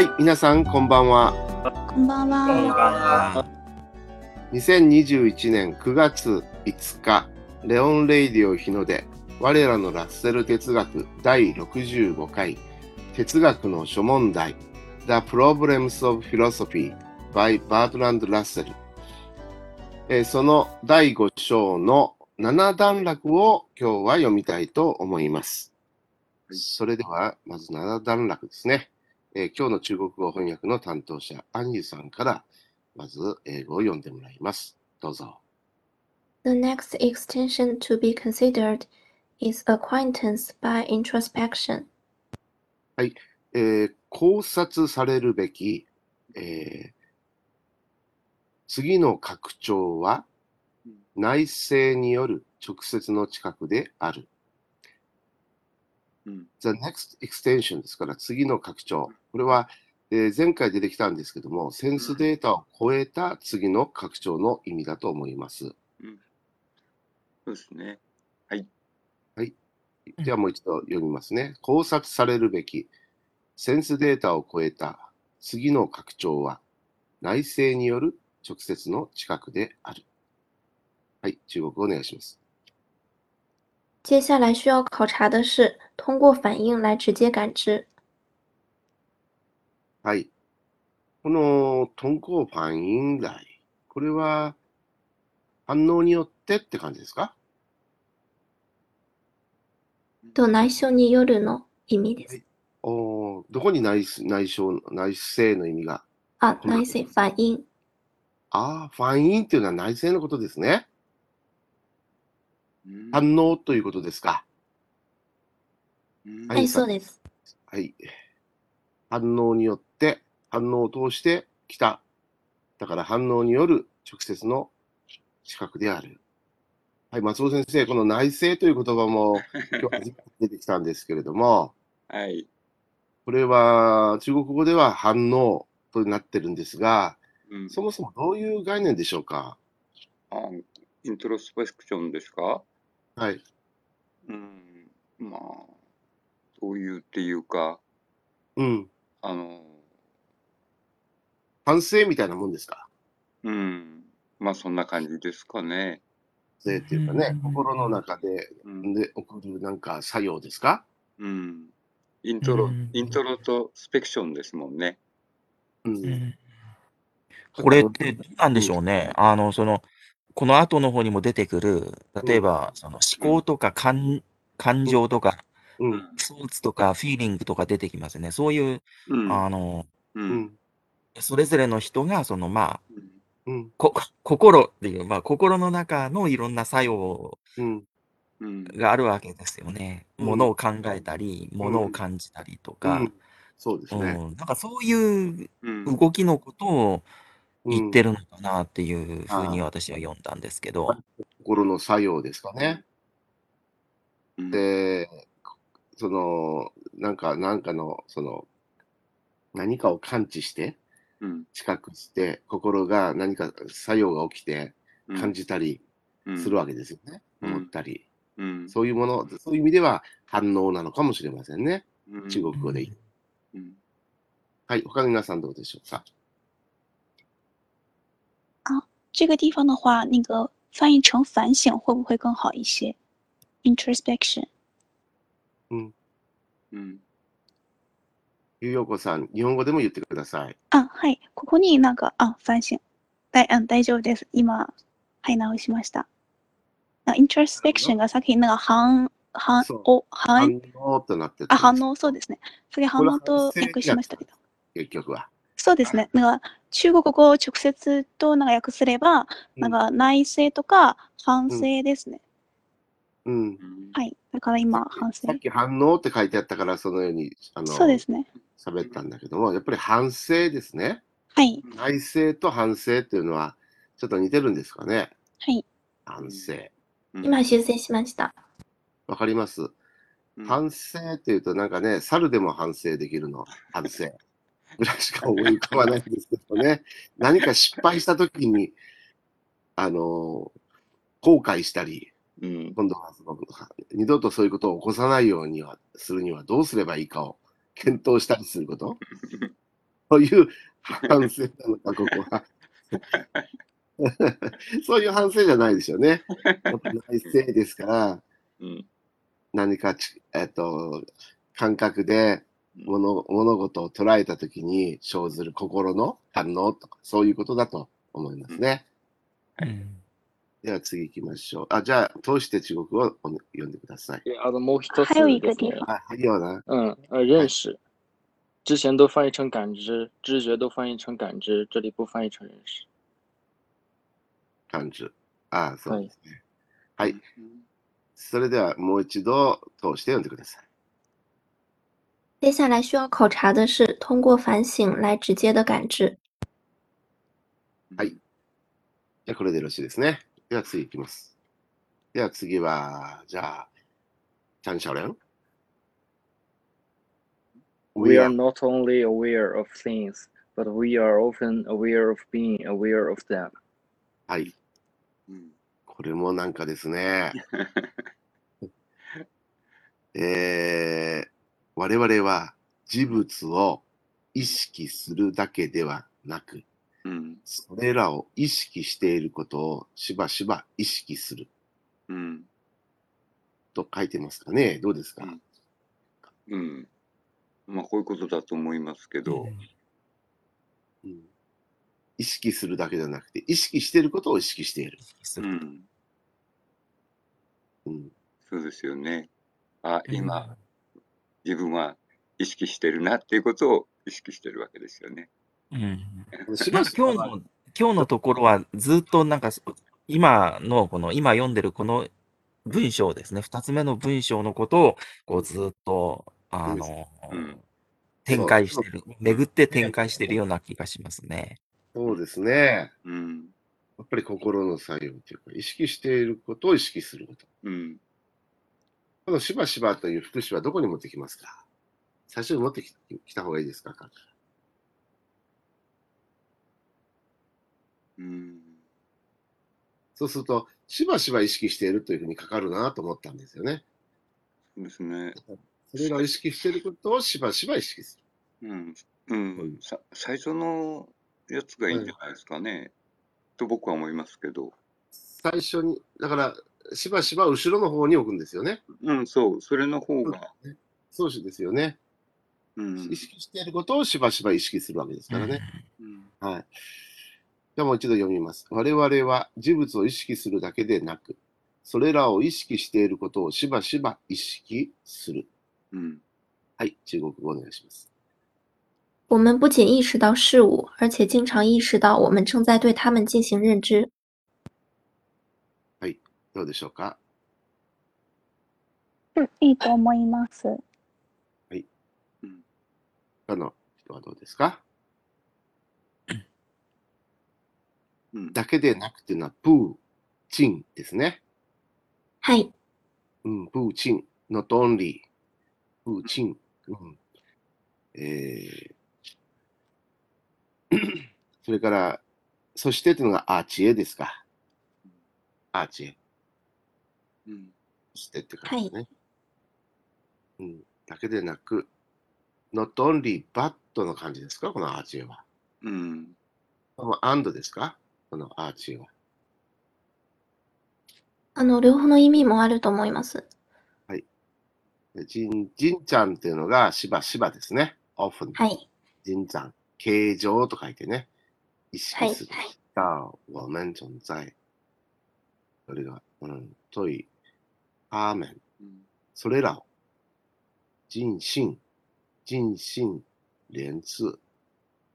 はい、皆さんこんばんは。こんばんは。2021年9月5日、レオン・レイディオ日の出、我らのラッセル哲学第65回、哲学の諸問題、The Problems of Philosophy by Bertrand Russell。えーその第5章の7段落を今日は読みたいと思います。それでは、まず7段落ですね。えー今日の中国語翻訳の担当者、アンユさんから、まず英語を読んでもらいます。どうぞ。The next extension to be considered is acquaintance by introspection. えー考察されるべき、えー次の拡張は内省による直接の近くである。うん。The next extension ですから次の拡張。これは、えー前回出てきたんですけども、センスデータを超えた次の拡張の意味だと思います。そうですね。ではもう一度読みますね。考察されるべき、センスデータを超えた次の拡張は、内省による直接の近くである。はい、中国語お願いします。接下来需要考察的是通过反应来直接感知。はい。この、トンコファンインライ、これは、反応によってって感じですか？と内緒によるの意味です。おーどこに内内省、内省の意味が？あ、内省反应。ああ、ファンインっていうのは内省のことですね。うん反応ということですか？うんはい、はいそうです。はい。反応によって、反応を通して来た。だから反応による直接の視覚である。はい、松尾先生、この内省という言葉も 今日初めて出てきたんですけれども、はい。これは中国語では反応となってるんですが、うんそもそもどういう概念でしょうか？あイントロスペクションですか？はい。うん。まあ、どういうっていうか、うん。あの、反省みたいなもんですか？うん。まあ、そんな感じですかね。反省っていうかねうん、心の中でうん。で起こるなんか作用ですか？うん、イントロうん、イントロとスペクションですもんね。う。うんんこれってどうなんでしょうね。あの、その、この後の方にも出てくる、例えば、その思考とか感感情とか、うん。ソーツとかフィーリングとか出てきますね。そういう、うん。あの、う。うんん。それぞれの人が、その、まあ、うん。こ、心っていう、まあ、心の中のいろんな作用うん。うん。があるわけですよね。うんものを考えたり、ものを感じたりとうかん、そうですうん、ね。なんかそういううん。動きのことを言ってる。るのかなっていうふうに私は読んだんですけど、心の作用ですかね。うん、で、その、なんか、なんかの、その、何かを感知して、うん、知覚して、心が何か作用が起きてうん感じたりするわけですよね。うん思ったり。うん、そういうもの、そういう意味では反応なのかもしれませんね。うん中国語で言う。うんはい、他の皆さんどうでしょう？か。这个地方的话，那个翻译成反省会不会更好一些？introspection。うん、ゆうようこさん、日本語でも言ってください。あ、はい。ここになんか、あ、反省。だい、あ、大丈夫です。今、はい、直しました。な introspection がさっきなんか反、反そう、お、反、反応となってあ、反応。応、そうですね。それ反応と訳しましたけど。結局は。そうですね。なんか、中国語を直接となんか訳すれば、うんなんか内省とか反省ですね。うん。うんはい。だから今、反省さっ。き反応って書いてあったから、そのように、あの、そうですね。喋ったんだけども、やっぱり反省ですね。はい。内省と反省っていうのは、ちょっと似てるんですかね。はい。反省。うん今修正しました。わかります？うん反省っていうとなんかね、猿でも反省できるの。反省。ぐらいしか思い浮かばないんですけどね。何か失敗した時に、あの後悔したり、うん今度はその二度とそういうことを起こさないようにはするにはどうすればいいかを検討したりすること。そういう反省なのか、ここは。そういう反省じゃないでしょうね。内政ですから、うん。何かち、えっと、感覚で物物事を捉えたときに生ずる心の反応とか、そういうことだと思いますね。うんでは次行きましょう。あ、じゃあ、通して中国語をお読んでください。对あともう一つ还有一个ですね地方，あ、はいよな。嗯，呃，认识，之前都翻译成感知，知觉都翻译成感知，这里不翻译成认识。感じ。あ、そうはいですね。はい。それではもう一度通して読んでください。接下来需要考察的是通过反省来直接的感知。はい。じゃあ、これでよろしいですね。では次行きます。では次は、じゃあ、チャンシャレン We are not only aware of things, but we are often aware of being aware of them. はい。うん。これもなんかですね。えー、我々は事物を意識するだけではなく、うん。それらを意識していることをしばしば意識するうん。と書いてますかね。どうですか、うんうん。まあ、こういうことだと思いますけど、うん意識するだけじゃなくて、意識していることを意識している。うん。うん、そうですよね。あ、うん今、自分は意識してるなっていうことを意識してるわけですよね。うん今日の、今日のところはずっとなんか、今のこの、今読んでるこの文章ですね。二つ目の文章のことを、こうずっと、あの、うん展開してる、巡って展開してるような気がしますね。そうですね。うん。やっぱり心の作用というか、意識していることを意識すること。うん。このしばしばという副詞はどこに持ってきますか？最初に持ってききた方がいいですか？うん。そうすると、しばしば意識しているというふうにかかるなと思ったんですよね。そうですね。それらを意識していることをしばしば意識すうん。うん。さ最初のやつがいいんじゃないですかね。と僕は思いますけど。る。最初に、だから、しばしば後ろの方に置くんですよね。うん、そう。それの方が。そうしですよね。うん。意識していることをしばしば意識するわけですからね。うん。はい。じゃあもう一度読みます。我々は事物を意識するだけでなく、それらを意識していることをしばしば意識する。うん。はい、中国語お願いします。我们不仅意识到事物，而且经常意识到我们正在对它们进行认知。どうでしょうか？うんいいと思います。うん。他の人はどうですかうん。だけでなくていうのは、プー、チンですね。はい。うん、プー、チン、not only、プー、チン。うん、えー、それから、そしてというのがアーチエですか。アーチエ。うん。そしてって感じですね。うん、だけでなく、not only but の感じですか？このアーチエは。うん。この and ですか？このアーチエは。あの、両方の意味もあると思います。でじん、じんちゃんっていうのがしばしばですね。often。はい。じんちゃん。形状と書いてね。意はい。識する。はい。到我们存在。それが、うん、とい、他们。うん。それらを、人心、人心連通、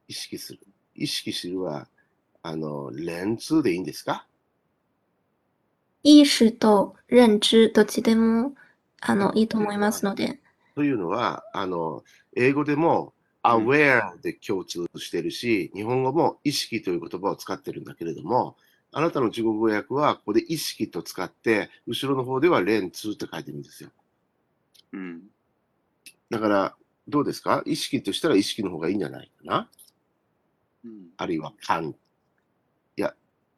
意識する。意識するは、あの、連通でいいんですか？意識と認知どっちでもあのいいと思いますので。というのは、あの、英語でも aware で共通してるし、日本語も意識という言葉を使ってるんだけれども、あなたの中国語訳はここで意識と使って、後ろの方では連通って書いてるんですよ。うん。だから、どうですか？意識としたら意識の方がいいんじゃないかな？うん。あるいは can。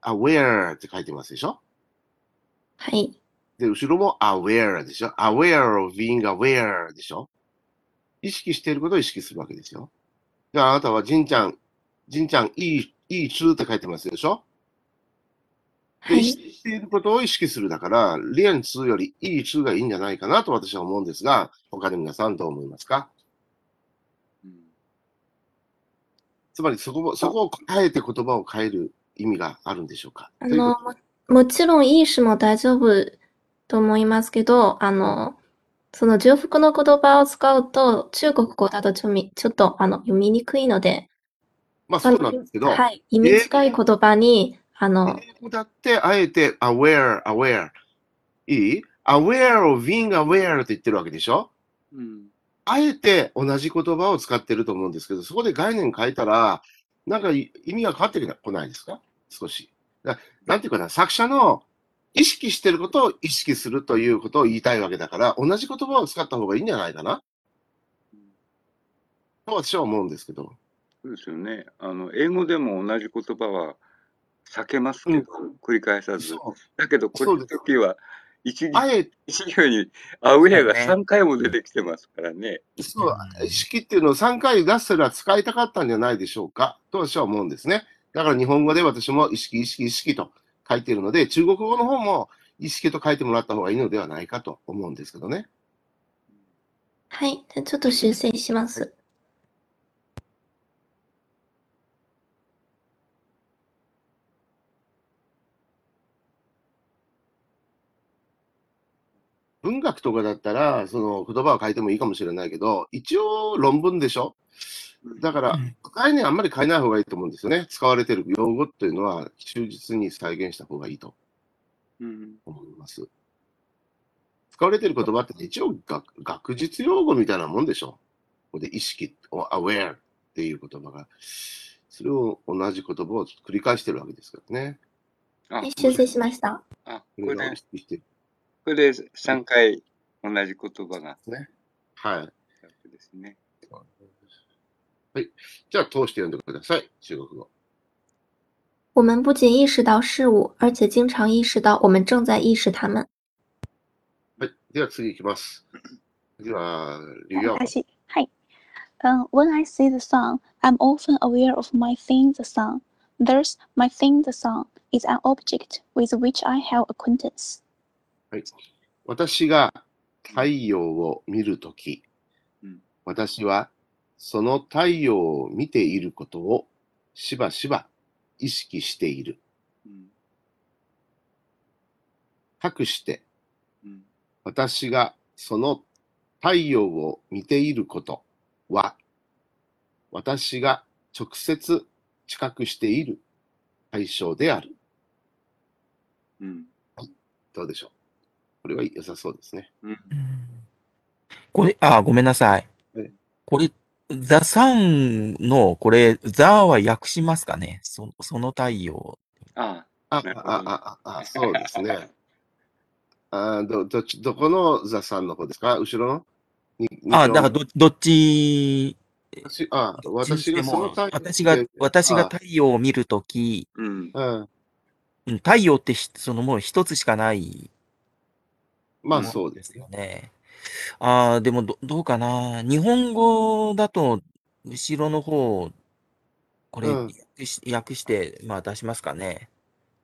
Aware って書いてますでしょ？はい。で、後ろも aware でしょ ?aware of being aware でしょ？意識していることを意識するわけですよ。じゃああなたは、じんちゃん、じんちゃん、いい、いい通って書いてますでしょ？はい。識していることを意識するだから、練通よりいい通がいいんじゃないかなと私は思うんですが、他の皆さんどう思いますか？うんつまりそこを、そこを変えて言葉を変える意味があるんでしょうか？あの、ももちろんいい詞も大丈夫と思いますけど、あの、その重複の言葉を使うと、中国語だとちょみちょっとあの読みにくいので、まあそうなんですけど、はい、意味近い言葉に、あの、英語だってあえて aware, aware. いい ?aware of being aware って言ってるわけでしょ？うんあえて同じ言葉を使ってると思うんですけど、そこで概念変えたら、なんかい意味が変わってこないですか？少し。だなんていうかな、作者の意識してることを意識するということを言いたいわけだから、同じ言葉を使った方がいいんじゃないかな？と私は思うんですけど。そうですよね。あの、英語でも同じ言葉は避けますけど、繰り返さず。だけど、この時は、一あえて一行にアウェアがそうね3回も出てきてますからね。そう、意識っていうのを3回出せら使いたかったんじゃないでしょうかと私は思うんですね。だから日本語で私も意識、意識、意識と書いているので、中国語の方も意識と書いてもらった方がいいのではないかと思うんですけどね。はい、じゃあちょっと修正します。文学とかだったら、その言葉を変えてもいいかもしれないけど、一応論文でしょ？だからうん、概念あんまり変えない方がいいと思うんですよね。使われている用語っていうのは忠実に再現した方がいいとうん。思います。使われている言葉って一応学学術用語みたいなもんでしょ？ここで意識、aware っていう言葉が、それを同じ言葉を繰り返してるわけですからね。あはい、修正しました。あ、これがこれで意、識してる。これで3回同じ言葉がはい。ですね。じゃあ通して読んでください。中国語。我们不仅意识到事物，而且经常意识到我们正在意識它们。はい。では次行きます。次は、劉耀。私、はい。Um, when I see the sun, I'm often aware of my seeing the sun. Thus, my seeing the sun is an object with which I have acquaintance. 私が太陽を見るとき、うん私はその太陽を見ていることをしばしば意識している。うん。かくしてうん。私がその太陽を見ていることは、私が直接知覚している対象である。うん。どうでしょう？これは良さそうですね。うん。これ、あ、ごめんなさいえ。これ、ザサンの、これ、ザは訳しますかね？そその太陽。ああ、あ、あ、あ、あ、そうですね。あど、どっち、どこのザさんの方ですか？後ろの？にあ、にだからど、どっち、私、あ、私がその太陽私が、私があ太陽を見るとき、あ。うん。太陽ってひそのもう一つしかないまあそうですよ。よね。ああ、でもど、どうかな。日本語だと、後ろの方、これ、うん訳し訳して、まあ出しますかね。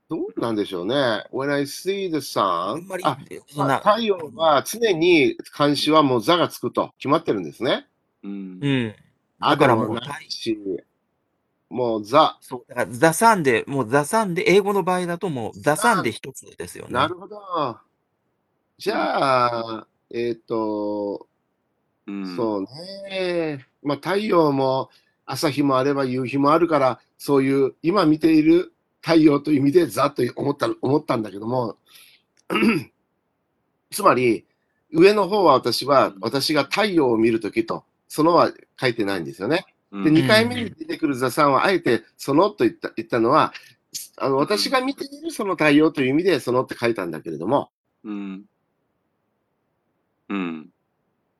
どうなんでしょうね。When I see the あ sun, んまりあ、、そんな、太陽は常に監視はもう座がつくと決まってるんですね。うんう。ん。あだからももな太いし、もうザ。そう、だから、ザサンで、もうザサンで、英語の場合だともう、ザサンで一つですよね。なるほど。じゃあ、えっ、と、うん。そうね。まあ太陽も朝日もあれば夕日もあるから、そういう今見ている太陽という意味でざっと思った思ったんだけども、つまり上の方は私は私が太陽を見るときと、そのは書いてないんですよね。で、うん。2回目に出てくる座さんはあえてそのと言った言ったのは、あの私が見ているその太陽という意味でそのって書いたんだけれども、うん。うん。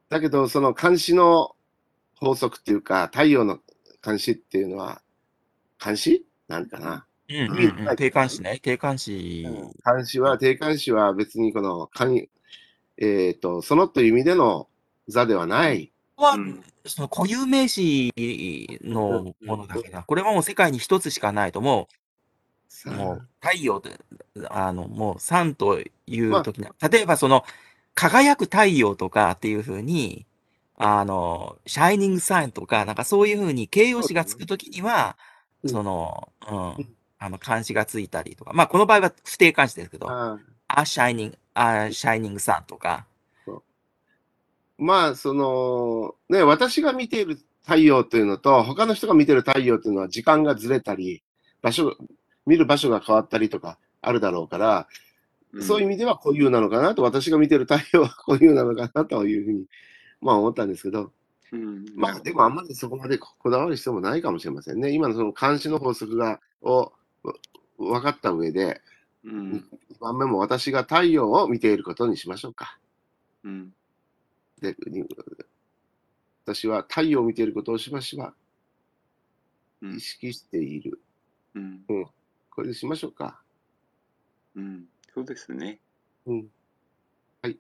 だけど、その監視の法則っていうか、太陽の監視っていうのは、監視なんかな？うんうんうん。定冠詞ね。定冠詞。監視は、定冠詞は別にこの、監えっ、と、そのという意味での座ではないはうん、その固有名詞のものだから、これはもう世界に一つしかないと、もう、もう太陽で、あの、もう3という時に、例えばその、輝く太陽とかっていうふうに、あの、シャイニングサインとか、なんかそういうふうに形容詞がつくときには、うん。その、うん。ん、あの、漢詞がついたりとか、まあこの場合は不定漢詞ですけど、ああ、シャイニング、あ、シャイニングサンとか、まあ、その、ね、私が見ている太陽というのと、他の人が見てる太陽というのは時間がずれたり、場所、見る場所が変わったりとかあるだろうから、そういう意味では固有なのかなと、私が見てる太陽は固有なのかなというふうに、まあ思ったんですけど、うん、まあでもあんまりそこまでこだわる必要もないかもしれませんね。今のその監視の法則が、をわ分かった上で、うん、2番目も私が太陽を見ていることにしましょうか。うん、でに私は太陽を見ていることをしばしばうん。意識している。うん、これでしましょうか。うん、そうですね。うん。はい。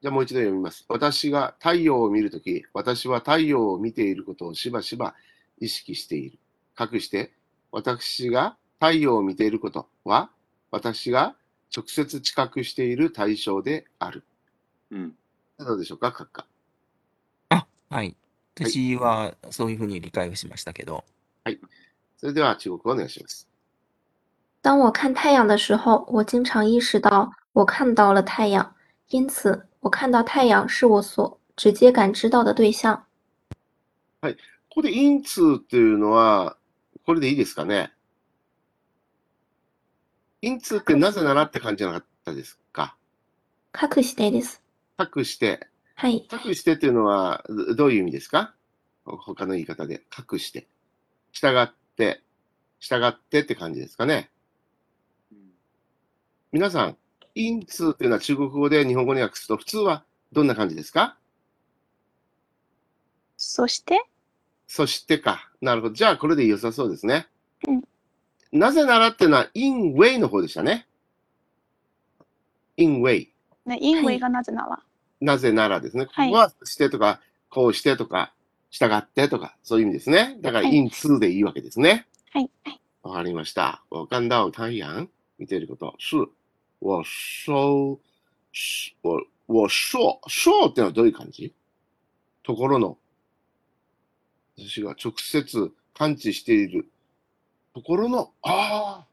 じゃあもう一度読みます。私が太陽を見るとき、私は太陽を見ていることをしばしば意識している。隠して、私が太陽を見ていることは、私が直接知覚している対象である。うん、どうでしょうか、閣下？あ、はい。私はそういうふうに理解をしましたけど、それでは中国語お願いします。当我看太阳的时候，我经常意识到我看到了太阳，因此我看到太陽是我所直接感知到的对象。ここで因通っていうのは、これでいいですかね？因通ってなぜならって感じじゃなかったですか？隠してです。隠して。はい。隠してっていうのはどどういう意味ですか？他の言い方で。隠して。従って。従ってって感じですかね？皆さん、因通っていうのは中国語で日本語に訳すと普通はどんな感じですか？そして、そしてか。なるほど。じゃあ、これで良さそうですね。うんなぜならっていうのは、in way の方でしたね。in way。ね、因为がなぜなら。なぜならですね。こはいこはしてとか、こうしてとか、従ってとか、そういう意味ですね。だから、はい in to でいいわけですね。はい。わかりました。我看到太陽。見ていること。是。我收、是我、我说、说ってのはどういう感じ？ところの、私が直接感知しているところの、ああ、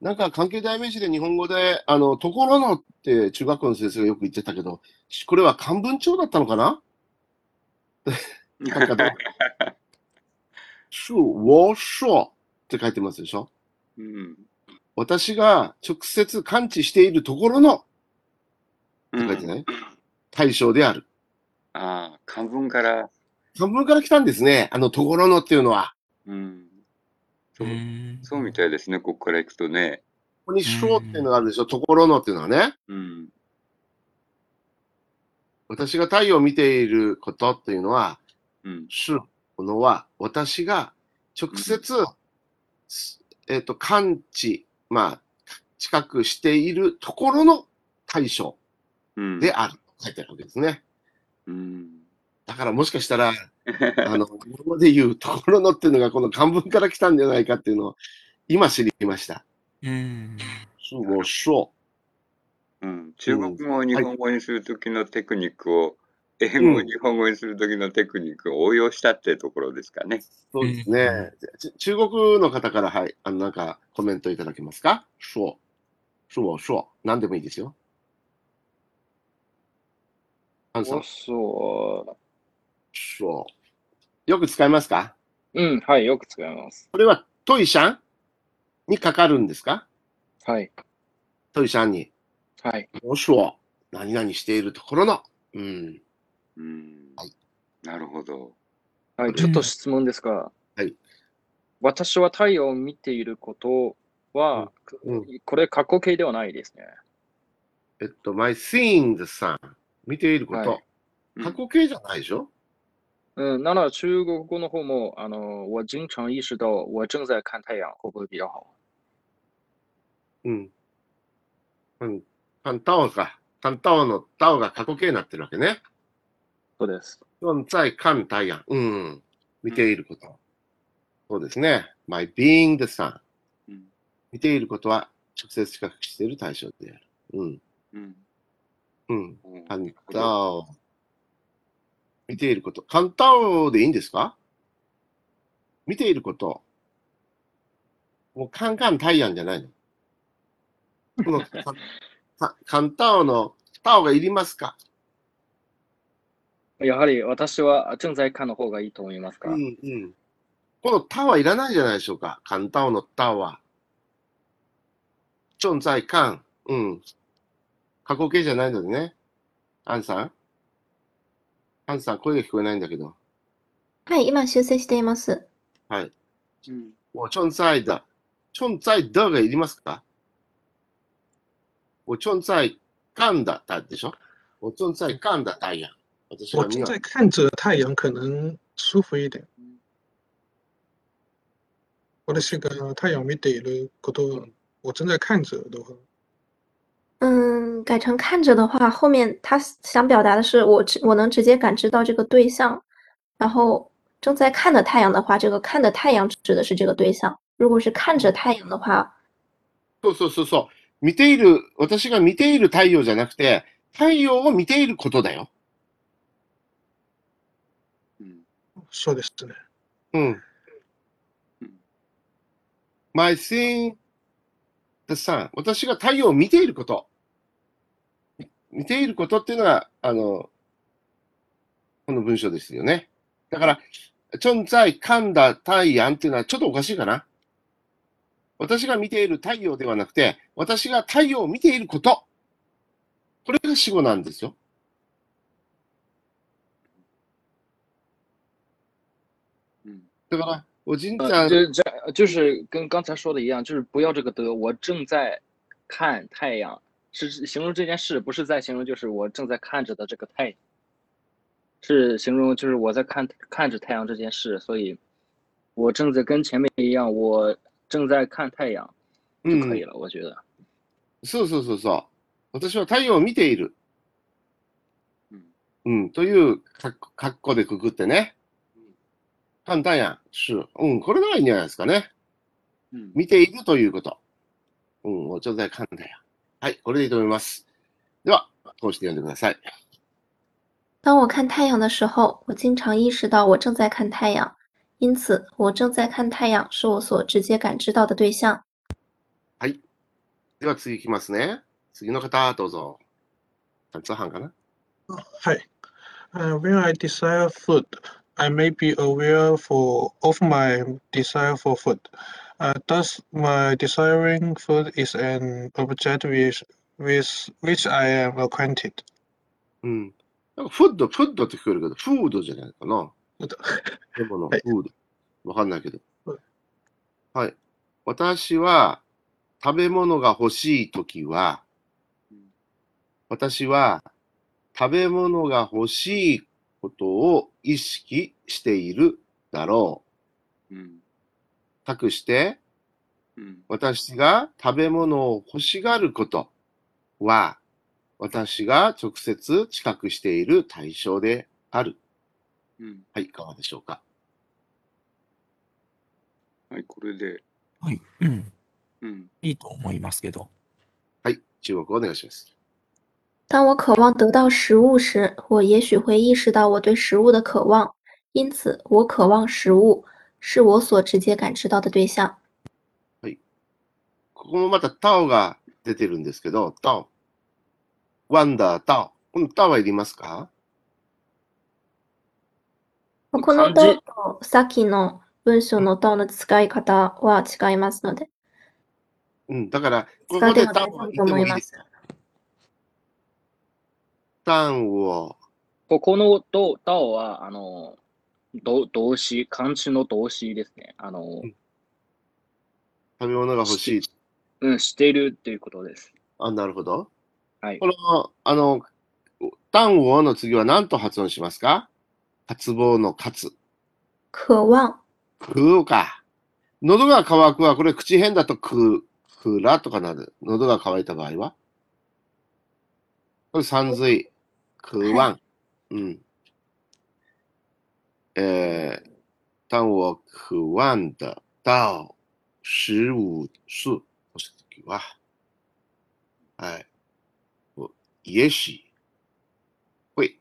なんか関係代名詞で日本語で、あの、ところのって中学校の先生がよく言ってたけど、これは漢文帳だったのかな？なんかどう？是我说って書いてますでしょ？うん、私が直接感知しているところの、書いてない？対象である。ああ、漢文から、漢文から来たんですね。あのところのっていうのは。うん、そううこんそうみたいですね、ここから行くとね。こに章っていうのがあるでしょ。ところのっていうのはね。うん、私が太陽を見ていることっていうのは、うん、是ものは、私が直接、えっ、と、感知、まあ、知覚しているところの対象うん。であると書いてあるわけですね。うん。だからもしかしたら、あの、日本語で言うところのっていうのがこの漢文から来たんじゃないかっていうのを今知りました。うん。是我说。うん、中国語を日本語にするときのテクニックを、英語を日本語にするときのテクニックを応用したってところですかね。そうですね。ち中国の方から、はい、あの、なんかコメントいただけますか？说。是我说。何でもいいですよ。アンさん我、所、说。よく使いますか？うん、はい、よく使います。これはトイシャンにかかるんですか？はい、トイシャンに。はい。我说。何々しているところの。うん。うんはい。なるほど。はい、ちょっと質問ですが、はい私は太陽を見ていることは、うんこれ過去形ではないですね。えっと、my seeing the sun。見ていること。はい過去形じゃないでしょ？嗯，那那中国語の方も、あの、我经常意識到我正在看太陽，会不会比較好？うん。うん。看到か。看到の到が過去形になってるわけね。そうです。存在感太陽。うん。見ていること。そうですね。my being the sun。うん。見ていることは直接比較している対象である。うん。うん。うん。うんカンタオ。見ていること。カンタオでいいんですか？見ていること。もうカンカンタイヤンじゃないの。このカンタオのタオがいりますか？やはり私は正在看の方がいいと思いますか、うんうん。このタはいらないじゃないでしょうか。カンタオのタは。正在看。うん。過去形じゃないのでね。アンさん？アンさん、声が聞こえないんだけど。はい、今修正しています。はい。うん。我正在的。正在的がいりますか？我正在看的だでしょ？我正在看的太陽。私は見よ我正在看着太陽可能舒服一点。私が太陽を見ていること、我正在看着的话，嗯，改成看着的话，后面他想表达的是我直我能直接感知到这个对象，然后正在看的太陽的话，这个看的太陽指的是这个对象。如果是看着太陽的话，そうそうそうそう。見ている、私が見ている太陽じゃなくて、太陽を見ていることだよ。 そうですね。うん。My seeing the sun. 私が太陽を見ていること。見ていることっていうのが、あの、この文章ですよね。だから、正在看だ太陽っていうのはちょっとおかしいかな。私が見ている太陽ではなくて、私が太陽を見ていること。これが死語なんですよ。うん。だから、おじんちゃ呃，ん、这这就是跟刚才说的一样，就是不要这个的，我正在看太阳，是形容这件事，不是在形容就是我正在看着的这个太阳，是形容就是我在看看着太阳这件事，所以我正在跟前面一样，我正在看太阳就可以了，我觉得。そうそうそうそう。私は太陽を見ている。うん。うん、という格好格好でくくってね。 簡単や。うん、これならいいんじゃないですかね。うん。見ているということ。うん、我正在看太陽。はい、これでいいと思います。では、通して読んでください。当我看太阳的时候，我经常意识到我正在看太阳，因此我正在看太阳是我所直接感知到的对象。では次いきますね。次の方、どうぞ。かな？はい。Uh, when I desire food, I may be aware for of my desire for food. Uh, thus, my desiring food is an object with, with which I am acquainted. うん。フッド、フッドって聞こえるけど、フードじゃないかな。でもの、はいフード。わかんないけどはい。はい。私は、食べ物が欲しいときは、うん私は、食べ物が欲しいことを意識しているだろう。うん。託して、うん。私が食べ物を欲しがることは、私が直接知覚している対象である。うん。はい、いかがでしょうか？はい、これで。はい。うん。うん。いいと思いますけど。はい、中国お願いします。当我渴望得到食物时，我也许会意识到我对食物的渴望，因此我渴望食物是我所直接感知到的对象。ここもまたタオが出てるんですけど、タオ。ワンダータオ。このタオはいりますか？この「と」とさっきの文章の「と」の使い方は違いますので、うん、だから、こ使ってこでても思います。いいですよ。タンを、ここのと、とは、あの、動動詞、漢詞の動詞ですね。あの、食べ物が欲しい。うん、しているっていうことです。あ、なるほど。はいこ。の、あの、タンをの次は何と発音しますか？渇望の渇。渴望、食うか。喉が渇くは、これ口変だとく、くらとかなる。喉が渇いた場合は？これ三髄。食わん。うん。呃，当我渴望得到十五岁の時は、はい、我也许会。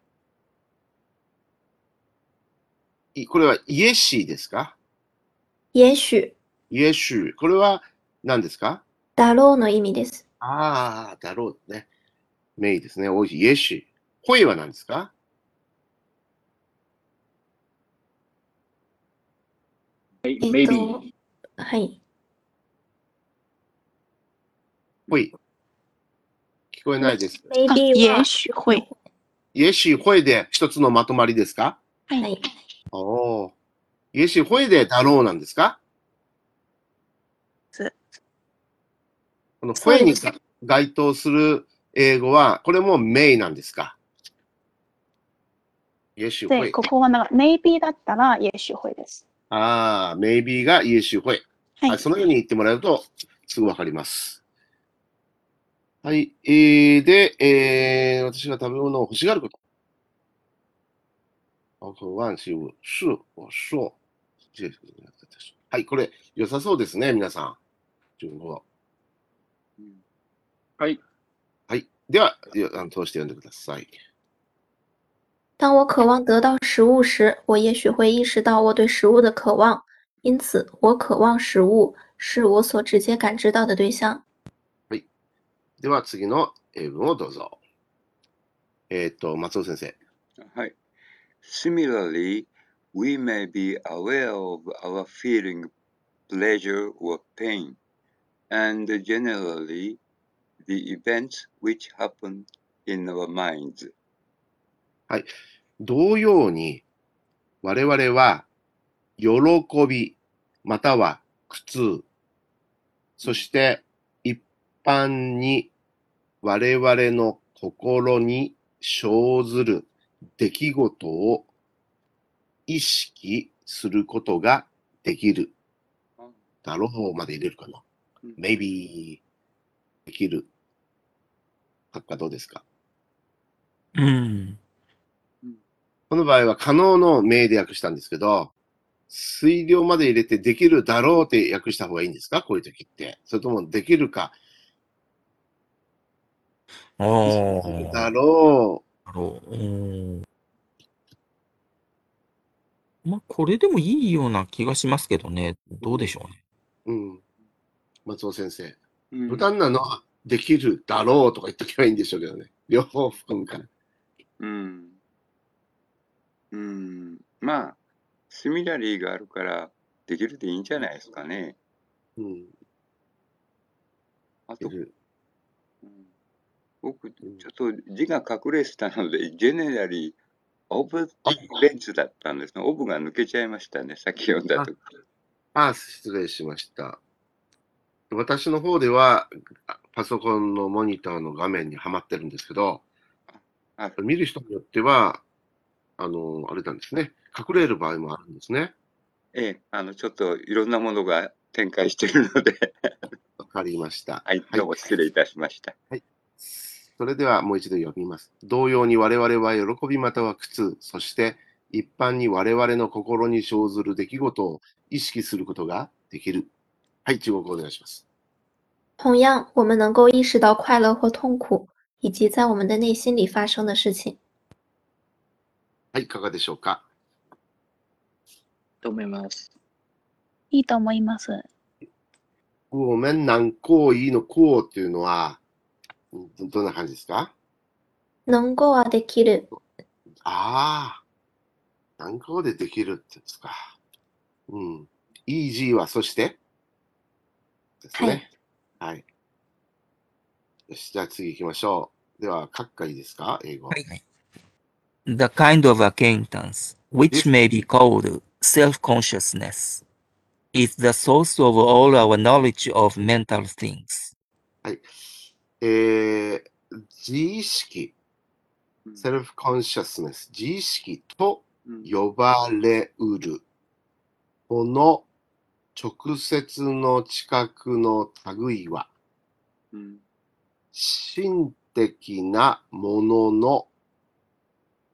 いこれは、也许ですか也许也許。これは何ですかだろうの意味です。ああ、だろうね。メイですね。おいしい。也許。会は何ですか？えっと maybe はい。会。聞こえないです。あ maybe は也许会。也許会で一つのまとまりですか？は。はいい。おお。也許会でだろうなんですか？是この声にか該当する英語は、これも may なんですか？也許で、会。ここはなんか maybe だったら也許会です。ああ、maybe が也許会。はいはい、そのように言ってもらうと、すぐわかります。はい。えー、で、えー、私が食べ物を欲しがること。はい、これ、良さそうですね、皆さん。はい。はい。では、よあの通して読んでください。当我渴望得到食物时，我也许会意识到我对食物的渴望，因此，我渴望食物是我所直接感知到的对象。では、次の英文をどうぞ。えっ、と、松尾先生。はい。Similarly, we may be aware of our feeling pleasure or pain, and generally the events which happen in our minds. 同様に、我々は、喜び、または苦痛、そして一般に我々の心に生ずる出来事を意識することができる。だろうまで入れるかな。うん maybe できる。かどうですか？うん。この場合は可能の名で訳したんですけど、推量まで入れてできるだろうって訳した方がいいんですか？こういう時って。それともできるか、おー。だろだろう。うんまあ、これでもいいような気がしますけどね。どうでしょうね。う。うん。松尾先生。うん無難なのはできるだろうとか言っとけばいいんでしょうけどね。両方含むから。うん。うん。まあ、シミラリーがあるから、できるでいいんじゃないですかね。うん。あと、うん僕、ちょっと字が隠れてたので、ジェネラリー、オブベンツだったんですね。オブが抜けちゃいましたね。さっき読んだとき。ああ、失礼しました。私の方では、あパソコンのモニターの画面にはまってるんですけど、あ見る人によっては、あの、あれなんですね。隠れる場合もあるんですね。ええ、あの、ちょっといろんなものが展開しているので、わかりました。はい、どうも失礼いたしました。それではもう一度読みます。同様に我々は喜びまたは苦痛、そして一般に我々の心に生ずる出来事を意識することができる。はい、中国語お願いします。同样，我们能够意识到快乐或痛苦，以及在我们的内心里发生的事情。はい、いかがでしょうか？と思います。いいと思います。ごめん、何行為の行っていうのは、どどんな感じですか？能够はできる。ああ、何行でできるってやつか。うん。easy はそして？ですね。はい。よし、じゃあ次行きましょう。では、書くかいいですか？英語。はいはい。The kind of acquaintance, which may be called self-consciousness, is the source of all our knowledge of mental things. えー、自意識、うんセルフコンシャスネス、自意識とうん呼ばれうる、この直接の近くの類は、うん心的なものの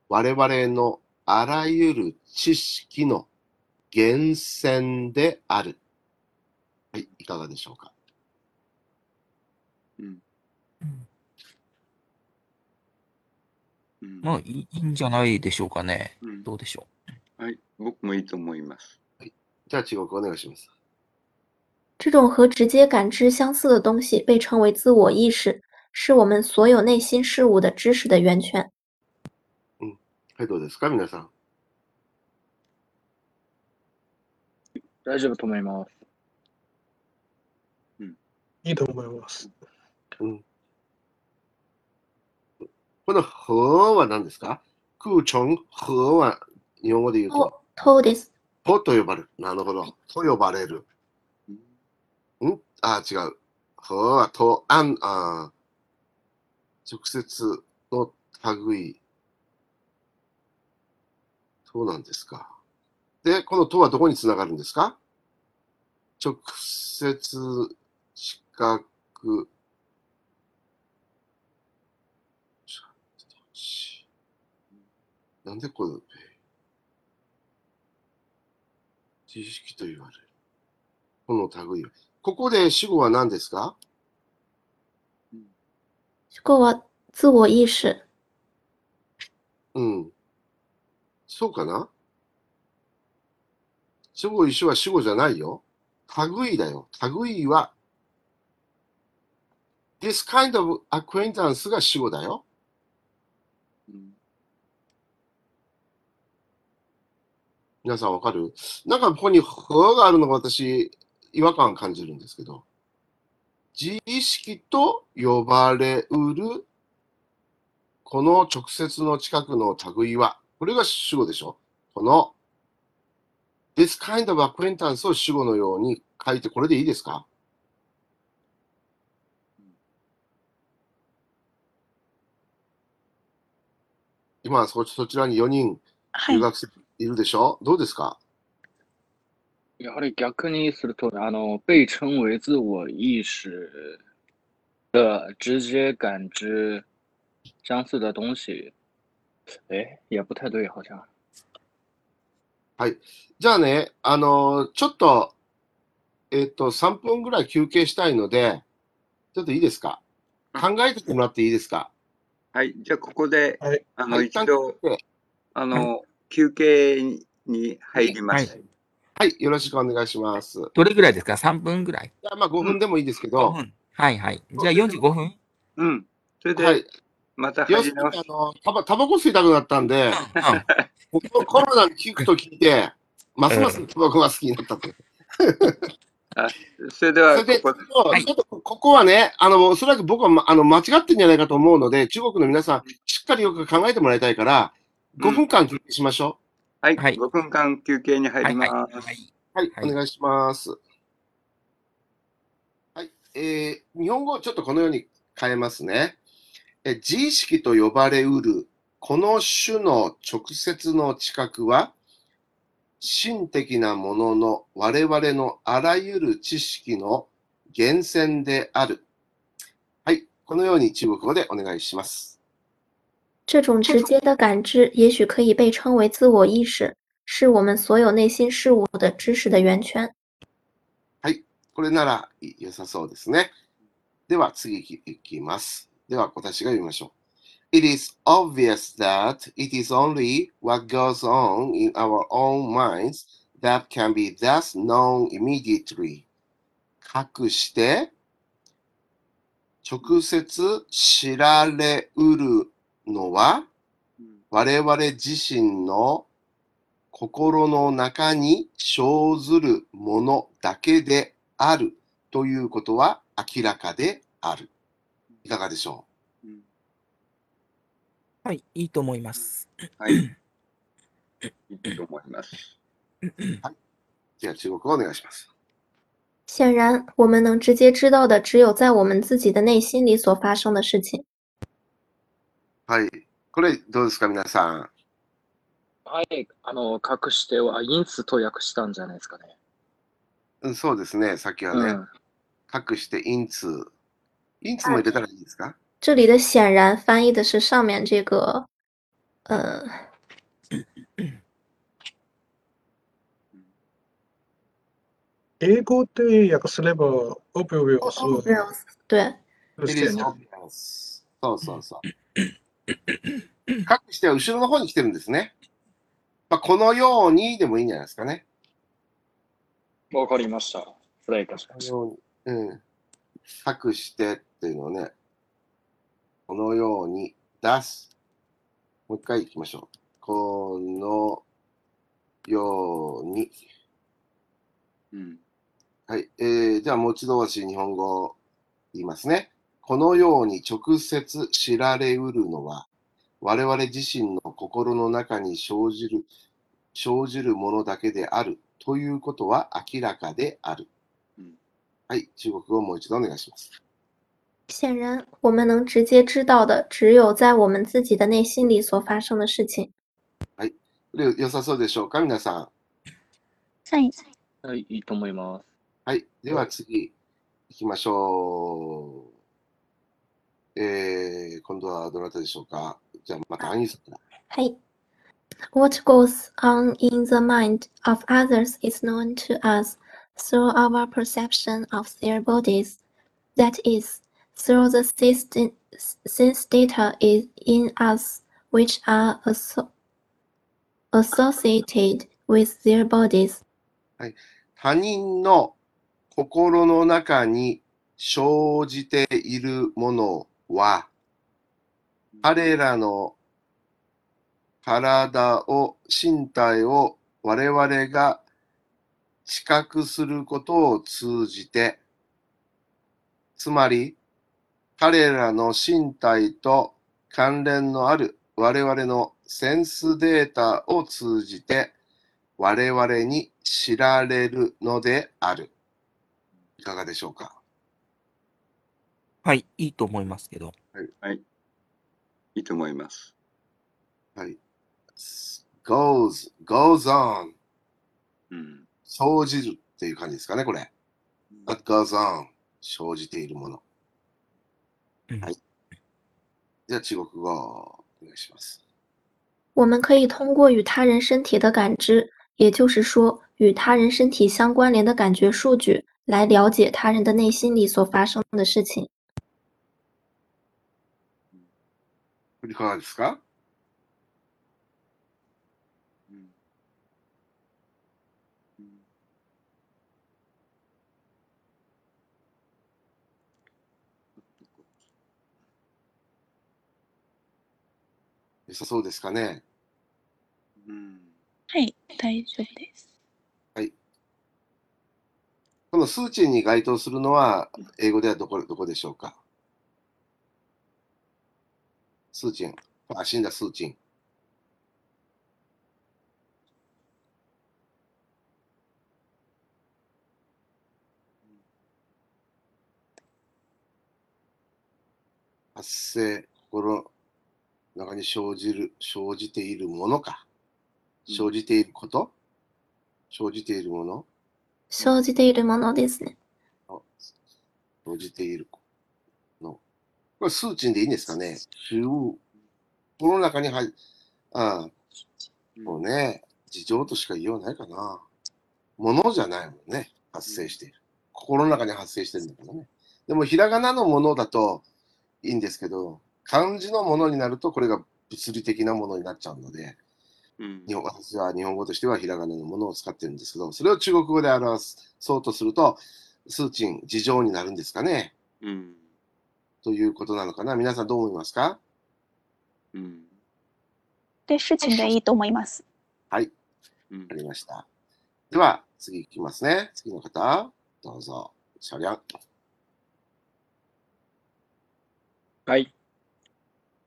我々のあらゆる知識の源泉である。はい、いかがでしょうか？うん。うんまあ、いいいいんじゃないでしょうかね。うんどうでしょはい、僕もいいと思います。じゃあ、中国お願いします。这种和直接感知相似的东西被称为自我意识，是我们所有内心事物的知识的源泉。はい、どうですか、皆さん。大丈夫と思います。いいと思います。うん。この和は何ですか？空中和は日本語で言うと、と、とです。とと呼ばれる。なるほど。と呼ばれる。うんん？あ、違う。和はと、あん、あ直接の類。そうなんですか。で、このとはどこにつながるんですか？直接、視覚、なんでこれ、知識と言われる？この類は。ここで主語は何ですか？主語は自我意識。うん。そうかな？主語一緒は主語じゃないよ。類だよ。類は、this kind of acquaintance が主語だよ。うん皆さんわかる？なんかここに「和」があるのが私、違和感感じるんですけど、自意識と呼ばれうる、この直接の近くの類は、これが主語でしょ？この、this kind of acquaintance を主語のように書いて、これでいいですか？今そ、そちらに4人はい。留学生いるでしょ？どうですか？やはり逆にすると、あの、被称为自我意识的直接感知相似的东西，哎，也不太对，好像。じゃあね、あのちょっと、えっと、3分ぐらい休憩したいので、ちょっといいですか？考えてもらっていいですか？はい、じゃあここで、はいあの、はい一度、あの、休憩に入ります。はいはい、よろしくお願いします。う。どれぐらいですか ?3 分ぐらい。いやまあ5分でもいいですけ5ど、分。はいはい。じゃあ45分うん。それで、はい。また要するに、タバタバコ吸いたくなったんで、うん。ココロナに効くと聞いて、ますますタバコが好きになったと。それでは、それで、ここはいちょっとここはね、あの、おそらく僕は、まあの、間違ってんじゃないかと思うので、中国の皆さん、しっかりよく考えてもらいたいから、5分間休憩しましょはい、はい5分間休憩に入ります。はいお願いします。はい、えー、日本語をちょっとこのように変えますね。え自意識と呼ばれうる、この種の直接の知覚は、心的なものの我々のあらゆる知識の源泉である。はい、このように中国語でお願いします。这种直接的感知也许可以被称为自我意识，是我们所有内心事物的知识的源泉。はい、これなら良さそうですね。では次いきます。では私が読みましょう。It is obvious that it is only what goes on in our own minds that can be thus known immediately. かくして、直接知られうるのは、我々自身の心の中に生ずるものだけであるということは明らかである。いかがでしょう？んはい、いいと思います。はい。いいと思います。うじゃあ中国語お願いします。显然，我们能直接知道的只有在我们自己的内心里所发生的事情。はい。これどうですか皆さん？はい、あの、隠しては、因此と訳したんじゃないですかね。うんそうですね。さっきはね、うん。隠して因此。因此も入れたらいいですか这里的显然翻译的是上面这个，呃，英語で訳すれば obvious。对。でよね。そうそうそう。隠しては後ろの方に来てるんですね。まあ、このようにでもいいんじゃないですかね。わかりました。失礼いたしました。うん。隠してっていうのをね、このように出す。もう一回行きましょう。このように。うん。はい。えー、じゃあ、もう一度私、日本語言いますね。このように直接知られうるのは、我々自身の心の中に生じる、生じるものだけであるということは明らかである。うんはい。中国語をもう一度お願いします。显然我们能直接知道的只有在我们自己的内心里所发生的事情。で良さそうでしょうか？皆さん。はい。はい、いいと思います。はい。では次、行きましょう。えー、今度はどなたでしょうか？じゃあ、また、アニーさんから。はい。What goes on in the mind of others is known to us through our perception of their bodies. That is, through the sense data is in us which are asso- associated with their bodies. はい他人の心の中に生じているものは、彼らの体を、身体を我々が知覚することを通じて、つまり、彼らの身体と関連のある我々のセンスデータを通じて、我々に知られるのである。いかがでしょうか？はい、いいと思いますけど。はい。いいと思います。はい。goes, goes on うん。生じるっていう感じですかね、これ。what goes on 生じているもの。うんはいじゃあ中国語お願いします。我们可以通过与他人身体的感知，也就是说，与他人身体相关联的感觉数据，来了解他人的内心里所发生的事情。いかがですか 良さそうですかねうん。はい、大丈夫です。この数値に該当するのは、英語ではどこどこでしょうか？数値。あ、死んだ数値。発生、心の中に生じる、生じているものか。生じていること？生じているもの？生じているものですね。生じているの。これ数値でいいんですかね？中この中に入る、ああ、もうね、事情としか言いようないかな。ものじゃないもんね、発生している。心の中に発生してるんだからね。でも、ひらがなのものだといいんですけど、漢字のものになると、これが物理的なものになっちゃうので、うん日本私は日本語としてはひらがなのものを使ってるんですけど、それを中国語で表そうとすると、数値、事情になるんですかねうん。ということなのかな皆さんどう思いますか？うん。で、事情でいいと思います。はい、うんわかりました。では、次いきますね。次の方、どうぞ。シャリャン。はい。